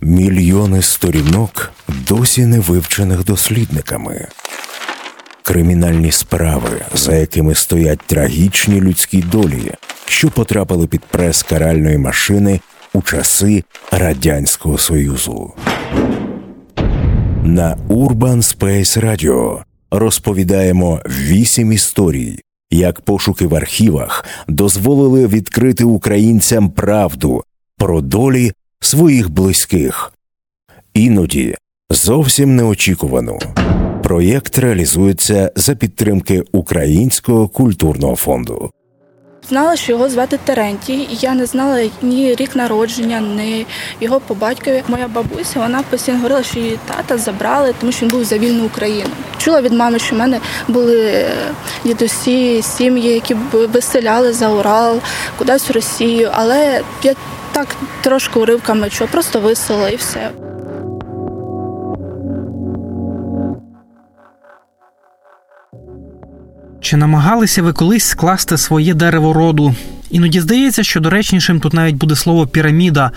Мільйони сторінок досі не вивчених дослідниками. Кримінальні справи, за якими стоять трагічні людські долі, що потрапили під прес каральної машини у часи Радянського Союзу. На Urban Space Radio розповідаємо вісім історій, як пошуки в архівах дозволили відкрити українцям правду про долі своїх близьких. Іноді зовсім неочікувано. Проєкт реалізується за підтримки Українського культурного фонду. Знала, що його звати Терентій. і Я не знала ні рік народження, ні його по батькові. Моя бабуся вона постійно говорила, що її тата забрали, тому що він був за вільну Україну. Чула від мами, що в мене були е, дідусі, сім'ї, які виселяли за Урал, кудись в Росію. Але я так трошки уривками чула, просто висела і все. Чи намагалися ви колись скласти своє дерево роду? Іноді здається, що доречнішим тут навіть буде слово піраміда.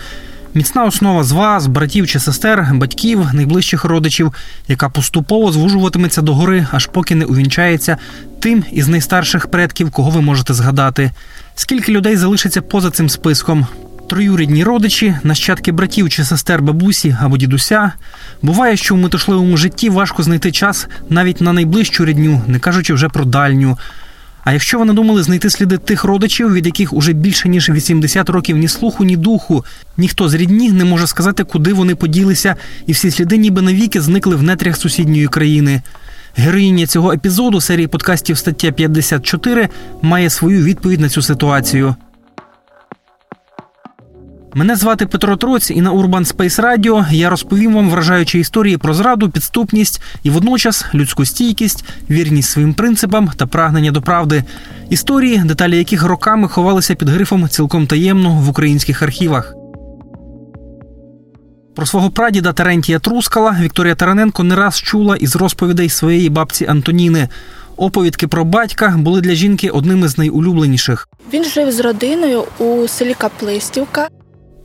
Міцна основа з вас, братів чи сестер, батьків, найближчих родичів, яка поступово звужуватиметься догори, аж поки не увінчається тим із найстарших предків, кого ви можете згадати. Скільки людей залишиться поза цим списком? Троюрідні родичі, нащадки братів чи сестер бабусі або дідуся. Буває, що в метушливому житті важко знайти час навіть на найближчу рідню, не кажучи вже про дальню. А якщо ви надумали знайти сліди тих родичів, від яких уже більше ніж 80 років ні слуху, ні духу, ніхто з рідні не може сказати, куди вони поділися, і всі сліди, ніби навіки, зникли в нетрях сусідньої країни. Героїня цього епізоду серії подкастів стаття 54 має свою відповідь на цю ситуацію. Мене звати Петро Троць, і на Urban Space Radio я розповім вам вражаючі історії про зраду, підступність і водночас людську стійкість, вірність своїм принципам та прагнення до правди. Історії, деталі яких роками ховалися під грифом цілком таємно в українських архівах. Про свого прадіда Терентія Трускала Вікторія Тараненко не раз чула із розповідей своєї бабці Антоніни. Оповідки про батька були для жінки одними з найулюбленіших. Він жив з родиною у селі Каплистівка.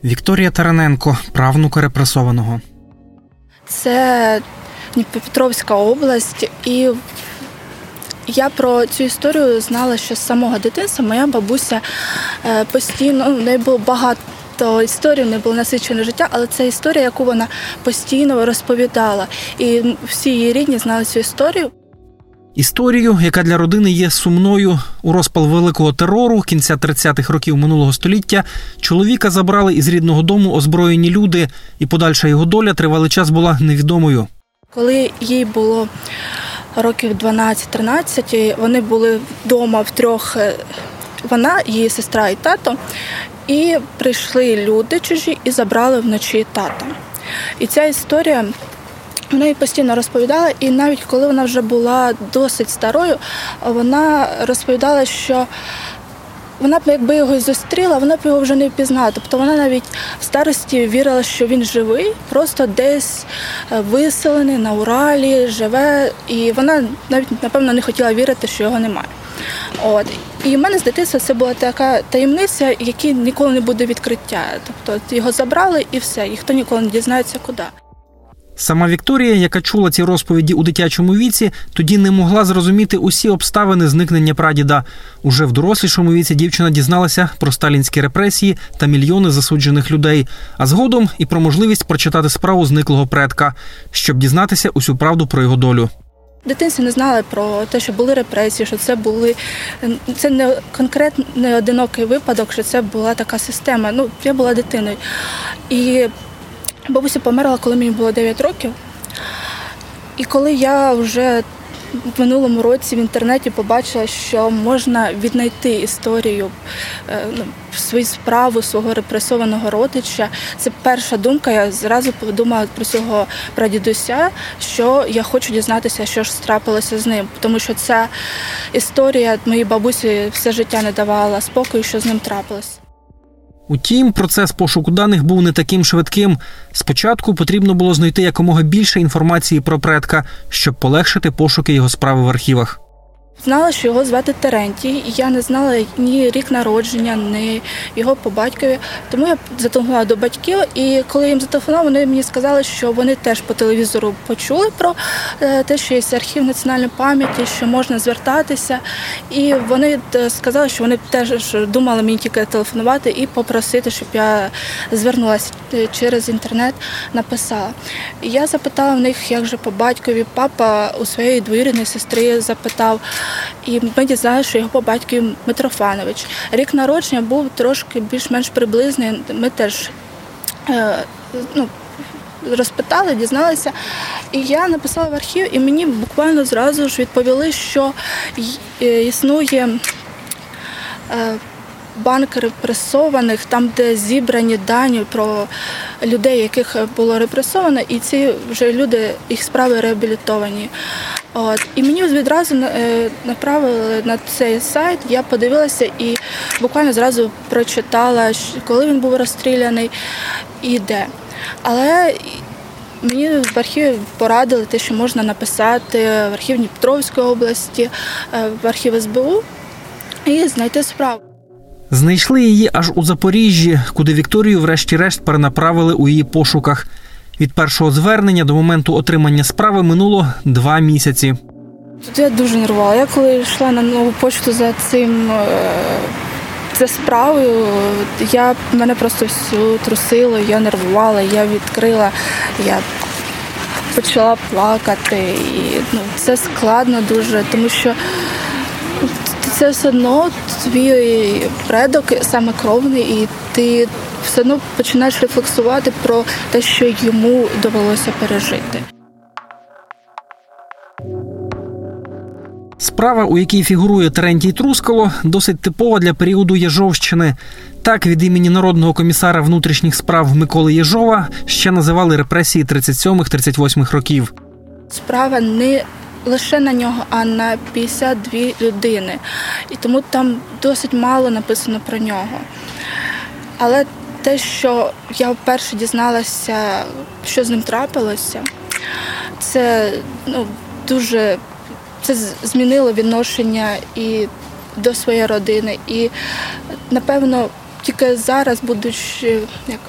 Вікторія Тараненко, правнука репресованого. Це Дніпропетровська область, і я про цю історію знала ще з самого дитинства. Моя бабуся е, постійно ну, в неї було багато в неї було насичене життя, але це історія, яку вона постійно розповідала. І всі її рідні знали цю історію. Історію, яка для родини є сумною у розпал великого терору кінця 30-х років минулого століття, чоловіка забрали із рідного дому озброєні люди, і подальша його доля тривалий час була невідомою. Коли їй було років 12-13, вони були вдома втрьох. е, Вона, її сестра і тато, і прийшли люди чужі і забрали вночі тата. І ця історія вона їй постійно розповідала, і навіть коли вона вже була досить старою, вона розповідала, що вона б якби його зустріла, вона б його вже не впізнала. Тобто вона навіть в старості вірила, що він живий, просто десь е, виселений на Уралі, живе, і вона навіть напевно не хотіла вірити, що його немає. От і в мене з дитинства це була така таємниця, якій ніколи не буде відкриття. Тобто його забрали і все, ніхто ніколи не дізнається, куди. Сама Вікторія, яка чула ці розповіді у дитячому віці, тоді не могла зрозуміти усі обставини зникнення прадіда. Уже в дорослішому віці дівчина дізналася про сталінські репресії та мільйони засуджених людей, а згодом і про можливість прочитати справу зниклого предка, щоб дізнатися усю правду про його долю. В дитинстві не знали про те, що були репресії, що це були це не конкретно не одинокий випадок, що це була така система. Ну, я була дитиною. І бабуся померла, коли мені було 9 років. І коли я вже в минулому році в інтернеті побачила, що можна віднайти історію, е, ну, свою справу свого репресованого родича, це перша думка. Я зразу подумала про цього прадідуся, що я хочу дізнатися, що ж трапилося з ним, тому що ця історія моїй бабусі все життя не давала спокою, що з ним трапилось. Утім, процес пошуку даних був не таким швидким. Спочатку потрібно було знайти якомога більше інформації про предка, щоб полегшити пошуки його справи в архівах. Знала, що його звати Терентій, і я не знала ні рік народження, ні його по батькові. Тому я зателефонувала до батьків, і коли їм зателефонувала, вони мені сказали, що вони теж по телевізору почули про е, те, що є архів національної пам'яті, що можна звертатися. І вони е, сказали, що вони теж думали мені тільки телефонувати і попросити, щоб я звернулася е, через інтернет, написала. І я запитала в них, як же по батькові, папа у своєї двоюрідної сестри запитав. І ми дізналися, що його по батькові Митрофанович. Рік народження був трошки більш-менш приблизний. Ми теж е, ну, розпитали, дізналися. І я написала в архів, і мені буквально зразу ж відповіли, що е, існує. е, Банк репресованих, там, де зібрані дані про людей, яких було репресовано, і ці вже люди, їх справи реабілітовані. От. І мені відразу е, направили на цей сайт, я подивилася і буквально зразу прочитала, коли він був розстріляний і де. Але мені в архіві порадили те, що можна написати в архів Дніпровської області, е, в архів СБУ і знайти справу. Знайшли її аж у Запоріжжі, куди Вікторію, врешті-решт, перенаправили у її пошуках. Від першого звернення до моменту отримання справи минуло два місяці. Тут я дуже нервувала. Я коли йшла на нову почту за цим е, за справою, я мене просто всю трусило, я нервувала, я відкрила, я почала плакати. І ну, це складно дуже, тому що це все одно твій предок саме кровний, і ти все одно починаєш рефлексувати про те, що йому довелося пережити. Справа, у якій фігурує Терентій Трускало, досить типова для періоду Єжовщини. Так, від імені народного комісара внутрішніх справ Миколи Єжова ще називали репресії 37-38 років. справа не лише на нього, а на 52 людини. І тому там досить мало написано про нього. Але те, що я вперше дізналася, що з ним трапилося, це ну, дуже це змінило відношення і до своєї родини. І напевно, тільки зараз, будучи як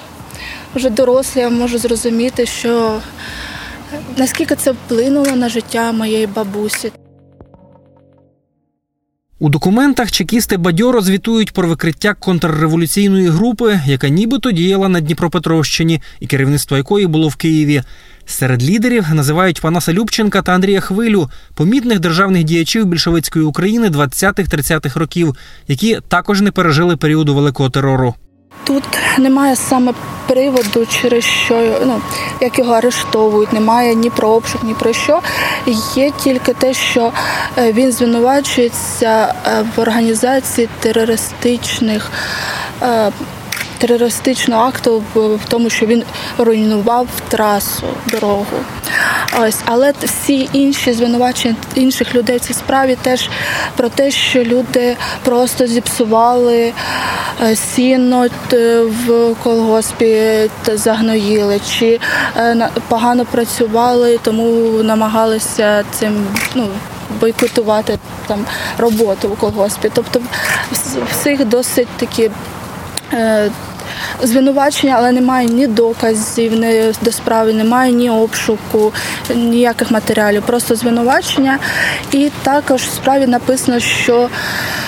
вже дорослі, я можу зрозуміти, що наскільки це вплинуло на життя моєї бабусі. У документах чекісти бадьоро звітують про викриття контрреволюційної групи, яка нібито діяла на Дніпропетровщині, і керівництво якої було в Києві. Серед лідерів називають Панаса Любченка та Андрія Хвилю, помітних державних діячів більшовицької України 20-30-х років, які також не пережили періоду великого терору. Тут немає саме приводу, через що ну як його арештовують, немає ні про обшук, ні про що. Є тільки те, що е, він звинувачується е, в організації терористичних. Е, Терористичного акту в тому, що він руйнував трасу, дорогу. Ось, але всі інші звинувачення інших людей в цій справі теж про те, що люди просто зіпсували е, сіно в колгоспі та загноїли, чи е, погано працювали, тому намагалися цим ну, бойкотувати там роботу в колгоспі. Тобто всіх досить такі. е, Звинувачення, але немає ні доказів ні до справи, немає ні обшуку, ніяких матеріалів, просто звинувачення. І також в справі написано, що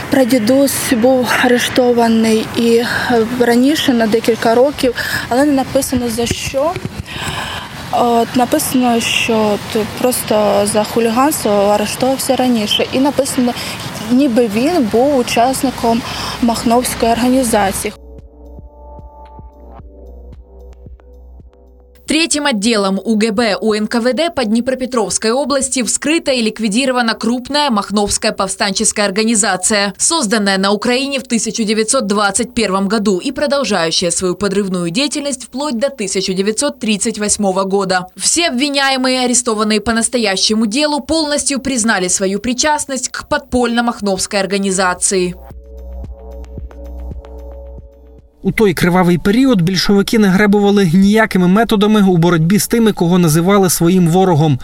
прадідусь був арештований і е, раніше на декілька років, але не написано за що. От написано, що от просто за хуліганство арештувався раніше, і написано, ніби він був учасником Махновської організації. Третьим отделом УГБ УНКВД по Днепропетровской области вскрыта и ликвидирована крупная Махновская повстанческая организация, созданная на Украине в 1921 году и продолжающая свою подрывную деятельность вплоть до 1938 года. Все обвиняемые, арестованные по настоящему делу, полностью признали свою причастность к подпольно-махновской организации. У той кривавий період більшовики не гребували ніякими методами у боротьбі з тими, кого називали своїм ворогом.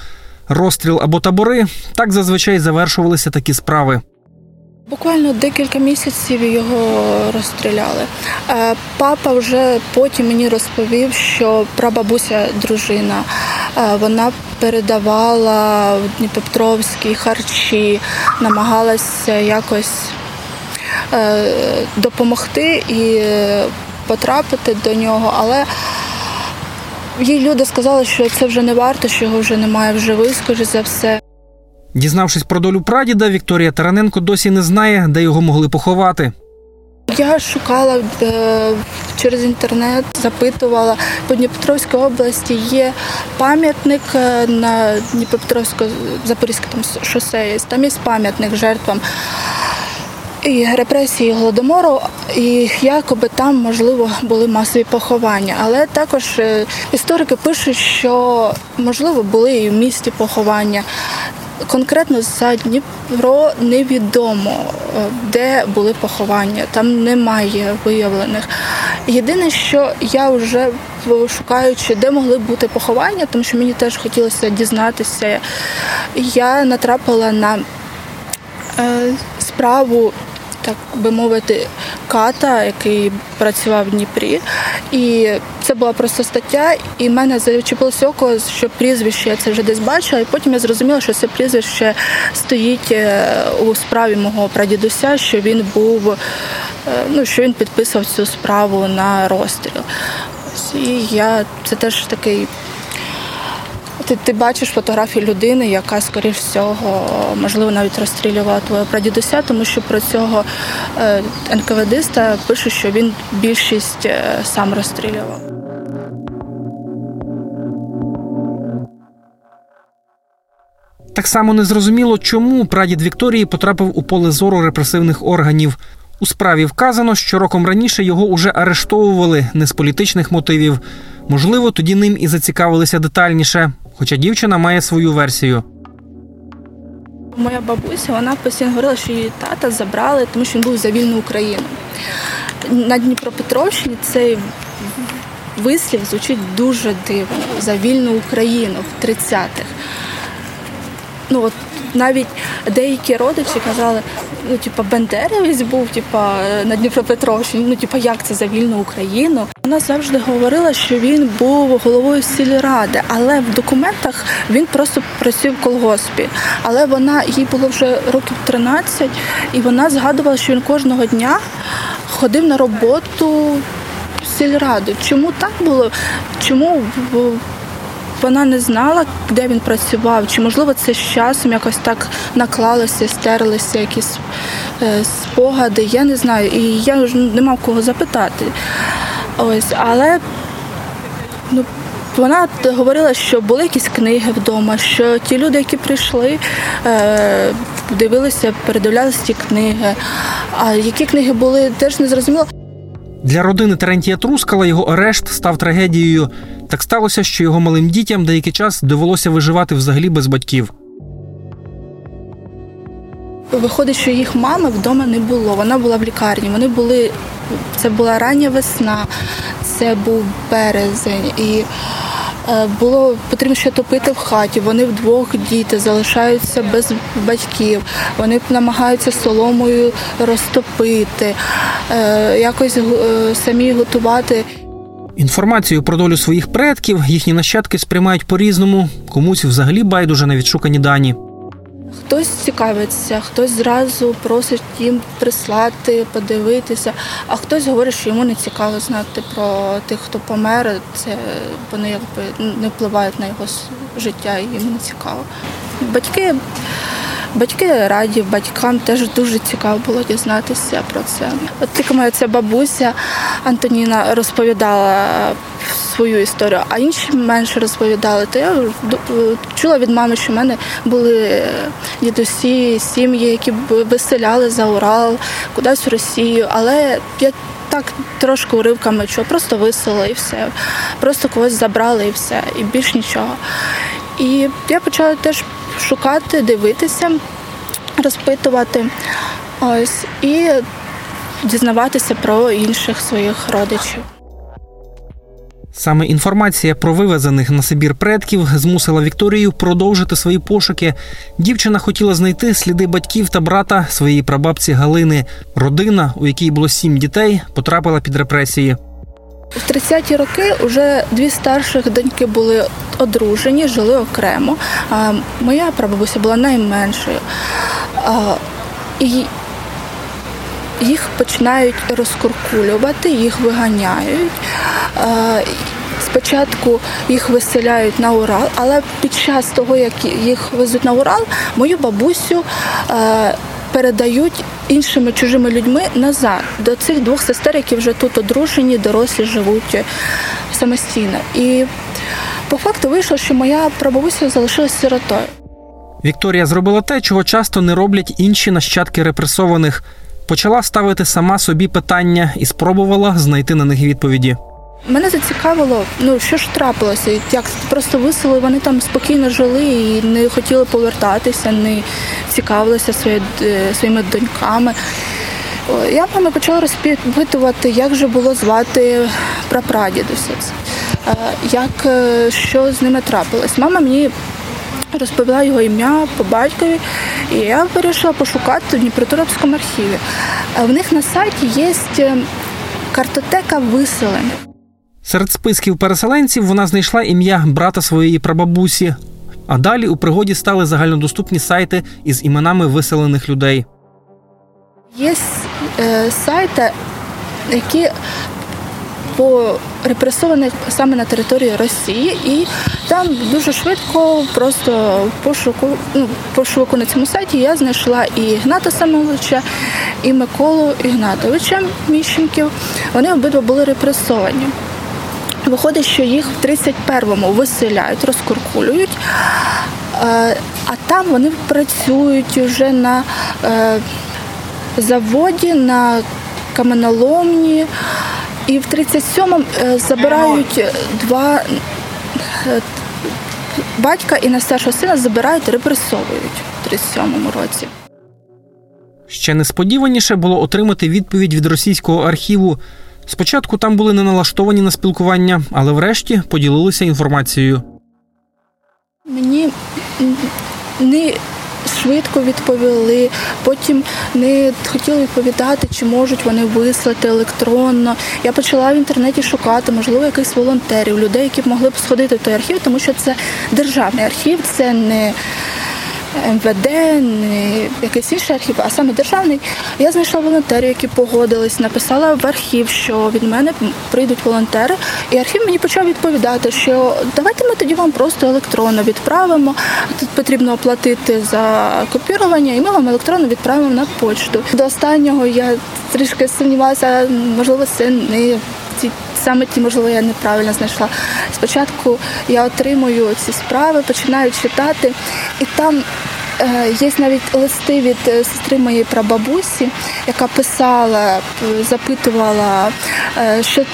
розстріл або табори, так зазвичай завершувалися такі справи. Буквально декілька місяців його розстріляли. Е, Папа вже потім мені розповів, що прабабуся дружина. е, Вона передавала в Дніпропетровській харчі, намагалася якось допомогти і е, потрапити до нього, але їй люди сказали, що це вже не варто, що його вже немає в живих, скоріш за все. Дізнавшись про долю прадіда, Вікторія Тараненко досі не знає, де його могли поховати. Я шукала е, через інтернет, запитувала по Дніпропетровській області. Є пам'ятник е, на Дніпропетровсько запорізьке там шосе. є. Там є пам'ятник жертвам і репресії голодомору, і якоби там можливо були масові поховання. Але також е, історики пишуть, що можливо були і в місті поховання. Конкретно за Дніпро невідомо, е, де були поховання. Там немає виявлених. Єдине, що я вже шукаючи, де могли бути поховання, тому що мені теж хотілося дізнатися, я натрапила на е, справу, так би мовити, ката, який працював в Дніпрі. І це була просто стаття, і мене зачепилося око, що прізвище я це вже десь бачила, і потім я зрозуміла, що це прізвище стоїть е, у справі мого прадідуся, що він був, е, ну що він підписував цю справу на розстріл. І я це теж такий. Ти, ти бачиш фотографію людини, яка, скоріш всього, можливо, навіть розстрілювала твого прадідуся, тому що про цього е, НКВДиста пише, що він більшість е, сам розстрілював. Так само незрозуміло, чому прадід Вікторії потрапив у поле зору репресивних органів. У справі вказано, що роком раніше його уже арештовували не з політичних мотивів. Можливо, тоді ним і зацікавилися детальніше, хоча дівчина має свою версію. Моя бабуся вона постійно говорила, що її тата забрали, тому що він був за вільну Україну. На Дніпропетровщині цей вислів звучить дуже дивно за вільну Україну в 30-х. Ну от навіть деякі родичі казали, ну типа Бендерівець був, типа на Дніпропетровщині. Ну, типа, як це за вільну Україну? Вона завжди говорила, що він був головою сільради, але в документах він просто працює в колгоспі. Але вона їй було вже років 13, і вона згадувала, що він кожного дня ходив на роботу в сільраду. Чому так було? Чому вона не знала, де він працював, чи можливо це з часом якось так наклалося, стерлися якісь е, спогади. Я не знаю. І я ж не мав кого запитати. Ось, але ну, вона говорила, що були якісь книги вдома, що ті люди, які прийшли, е, дивилися, передивлялися ті книги. А які книги були, теж не зрозуміло. Для родини Терентія Трускала його арешт став трагедією. Так сталося, що його малим дітям деякий час довелося виживати взагалі без батьків. Виходить, що їх мами вдома не було. Вона була в лікарні. Вони були. Це була рання весна, це був березень, і було потрібно ще топити в хаті. Вони вдвох діти залишаються без батьків. Вони намагаються соломою розтопити, е, якось е, самі готувати. Інформацію про долю своїх предків їхні нащадки сприймають по-різному, комусь взагалі байдуже на відшукані дані. Хтось цікавиться, хтось зразу просить їм прислати, подивитися, а хтось говорить, що йому не цікаво знати про тих, хто помер. Це вони якби не впливають на його життя, і їм не цікаво. Батьки, батьки раді, батькам теж дуже цікаво було дізнатися про це. От тільки моя ця бабуся Антоніна розповідала свою історію, а інші менше розповідали. То я чула від мами, що в мене були е, дідусі, сім'ї, які виселяли за Урал, кудись в Росію. Але я так трошки уривками чула, просто виселили і все. Просто когось забрали і все, і більш нічого. І я почала теж шукати, дивитися, розпитувати. Ось і дізнаватися про інших своїх родичів. Саме інформація про вивезених на Сибір предків змусила Вікторію продовжити свої пошуки. Дівчина хотіла знайти сліди батьків та брата своєї прабабці Галини. Родина, у якій було сім дітей, потрапила під репресії. В 30-ті роки вже дві старших доньки були одружені, жили окремо. Моя прабабуся була найменшою. І їх починають розкуркулювати, їх виганяють. Спочатку їх виселяють на Урал, але під час того, як їх везуть на Урал, мою бабусю е, передають іншими чужими людьми назад до цих двох сестер, які вже тут одружені, дорослі живуть самостійно. І по факту вийшло, що моя прабабуся залишилася сиротою. Вікторія зробила те, чого часто не роблять інші нащадки репресованих. Почала ставити сама собі питання і спробувала знайти на них відповіді. Мене зацікавило, ну що ж трапилося, як просто виселили, вони там спокійно жили і не хотіли повертатися, не цікавилися своє, е, своїми доньками. Я мами почала розпитувати, як же було звати прапрадідуся, Е, як е, що з ними трапилось. Мама мені розповіла його ім'я по батькові, і я вирішила пошукати в Дніпропетровському архіві. Е, В них на сайті є е, картотека виселених. Серед списків переселенців вона знайшла ім'я брата своєї прабабусі. А далі у пригоді стали загальнодоступні сайти із іменами виселених людей. Є е, сайти, які по репресованих саме на території Росії, і там дуже швидко, просто пошуку, ну, пошуку на цьому сайті я знайшла і Ігната Самовича, і Миколу Ігнатовича Міщенків. Вони обидва були репресовані. Виходить, що їх в 31-му виселяють, розкуркулюють, е, а там вони працюють вже на е, заводі, на каменоломні. І в 37-му е, забирають два е, батька і на старшого сина забирають, репресовують в 37-му році. Ще несподіваніше було отримати відповідь від російського архіву. Спочатку там були не налаштовані на спілкування, але врешті поділилися інформацією. Мені не швидко відповіли, потім не хотіли відповідати, чи можуть вони вислати електронно. Я почала в інтернеті шукати, можливо, якихось волонтерів, людей, які б могли б сходити в той архів, тому що це державний архів, це не МВД, не якийсь інший архів, а саме державний. Я знайшла волонтерів, які погодились, написала в архів, що від мене прийдуть волонтери, і архів мені почав відповідати, що давайте ми тоді вам просто електронно відправимо. Тут потрібно оплатити за копірування, і ми вам електронно відправимо на почту. До останнього я трішки сумнівалася, можливо, це не ці саме ті, можливо, я неправильно знайшла. Спочатку я отримую ці справи, починаю читати, і там є навіть листи від е, сестри моєї прабабусі, яка писала, е, запитувала, е, що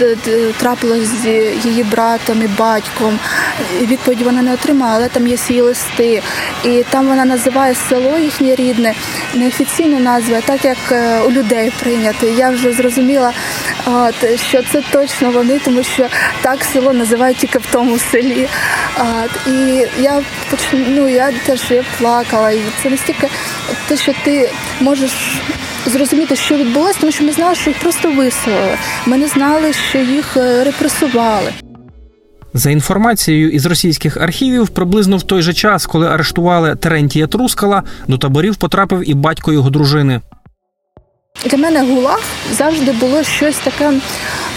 трапилось з її братом і батьком. І Відповіді вона не отримала, але там є її листи. І там вона називає село їхнє рідне, неофіційну назву, а так як е, у людей прийнято. Я вже зрозуміла, що це точно вони, тому що так село називають тільки в тому селі. І я ну, я теж я плакала. І це настільки те, що ти можеш зрозуміти, що відбулося, тому що ми знали, що їх просто виселили. Ми не знали, що їх е, репресували. За інформацією із російських архівів, приблизно в той же час, коли арештували Терентія Трускала, до таборів потрапив і батько його дружини. Для мене ГУЛАГ завжди було щось таке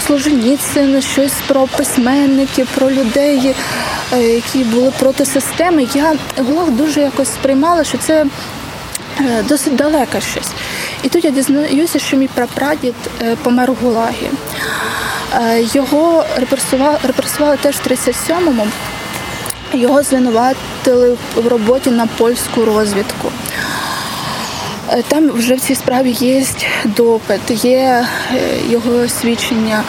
Солженіцин, щось про письменників, про людей, е, які були проти системи. Я ГУЛАГ дуже якось сприймала, що це е, досить далеке щось. І тут я дізнаюся, що мій прапрадід е, помер у ГУЛАГі. Його репресували, репресували теж в 37-му. Його звинуватили в роботі на польську розвідку. Е, Там вже в цій справі є допит, є е, його свідчення.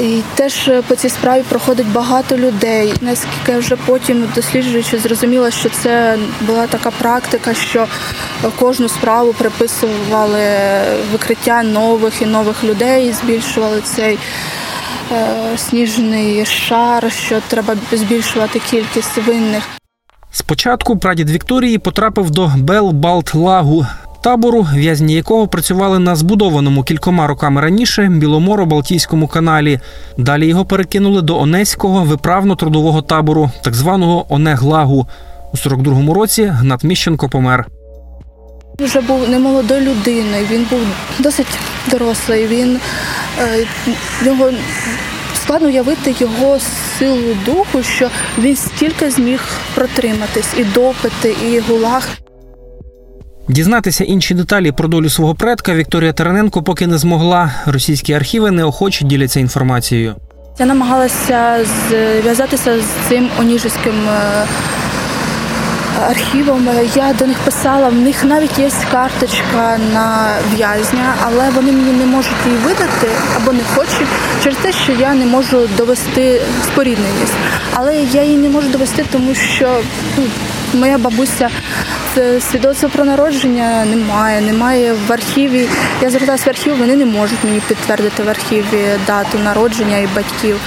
І теж е, по цій справі проходить багато людей. Наскільки я вже потім досліджуючи, зрозуміла, що це була така практика, що кожну справу приписували викриття нових і нових людей, збільшували цей е, сніжний шар, що треба збільшувати кількість винних. Спочатку прадід Вікторії потрапив до Бел-Балт-Лагу, табору, в'язні якого працювали на збудованому кількома роками раніше Біломоро-Балтійському каналі. Далі його перекинули до Онеського виправно-трудового табору, так званого Онеглагу. У 42-му році Гнат Міщенко помер. Вже був не молодою людиною, він був досить дорослий. Він е, його складно уявити його силу духу, що він стільки зміг протриматись, і допити, і гулаг. Дізнатися інші деталі про долю свого предка Вікторія Тараненко поки не змогла. Російські архіви неохоче діляться інформацією. Я намагалася зв'язатися з цим оніжеським е, архівом. Я до них писала, в них навіть є карточка на в'язня, але вони мені не можуть її видати або не хочуть через те, що я не можу довести спорідненість. Але я її не можу довести, тому що ну, моя бабуся це свідоцтво про народження немає, немає в архіві. Я зверталася в архів, вони не можуть мені підтвердити в архіві дату народження і батьків.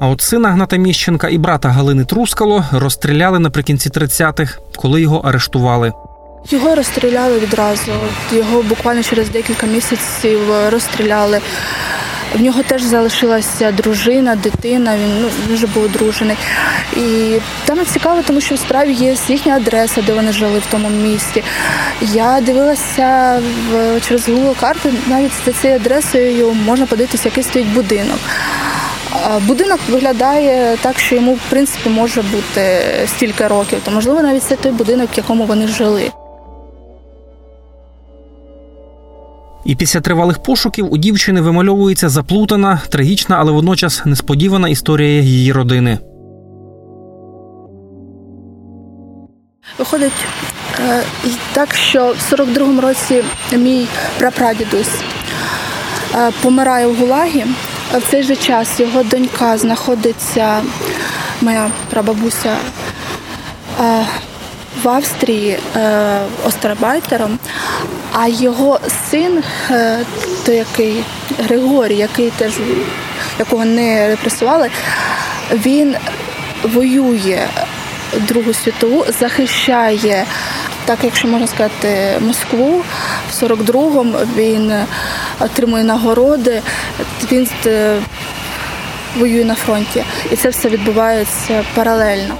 А от сина Гната Міщенка і брата Галини Трускало розстріляли наприкінці 30-х, коли його арештували. Його розстріляли відразу. Його буквально через декілька місяців розстріляли. В нього теж залишилася дружина, дитина. Він ну вже був одружений. І там цікаво, тому що в справі є їхня адреса, де вони жили в тому місті. Я дивилася в через Google карти, навіть за цією адресою можна подивитися, який стоїть будинок. Будинок виглядає так, що йому в принципі може бути стільки років, то можливо навіть це той будинок, в якому вони жили. І після тривалих пошуків у дівчини вимальовується заплутана, трагічна, але водночас несподівана історія її родини. Виходить е, так, що в 42-му році мій прапрадідусь е, помирає в Гулагі. В цей же час його донька знаходиться, моя прабабуся, е, в Австрії е, острабайтером, а його син, е, той який Григорій, який теж якого не репресували, він воює Другу світову, захищає, так якщо можна сказати, Москву. В 42-му він отримує нагороди, він е, воює на фронті. І це все відбувається паралельно.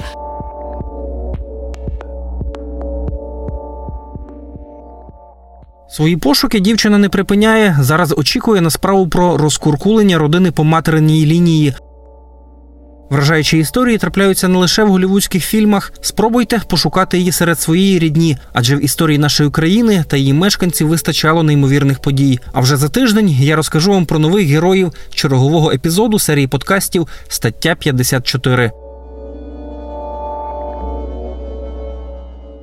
Свої пошуки дівчина не припиняє. Зараз очікує на справу про розкуркулення родини по материнній лінії. Вражаючі історії трапляються не лише в голівудських фільмах. Спробуйте пошукати її серед своєї рідні, адже в історії нашої країни та її мешканців вистачало неймовірних подій. А вже за тиждень я розкажу вам про нових героїв чергового епізоду серії подкастів Стаття 54.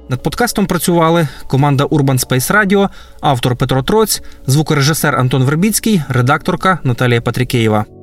Над подкастом працювали команда Urban Space Radio, автор Петро Троць, звукорежисер Антон Вербіцький, редакторка Наталія Патрікеєва.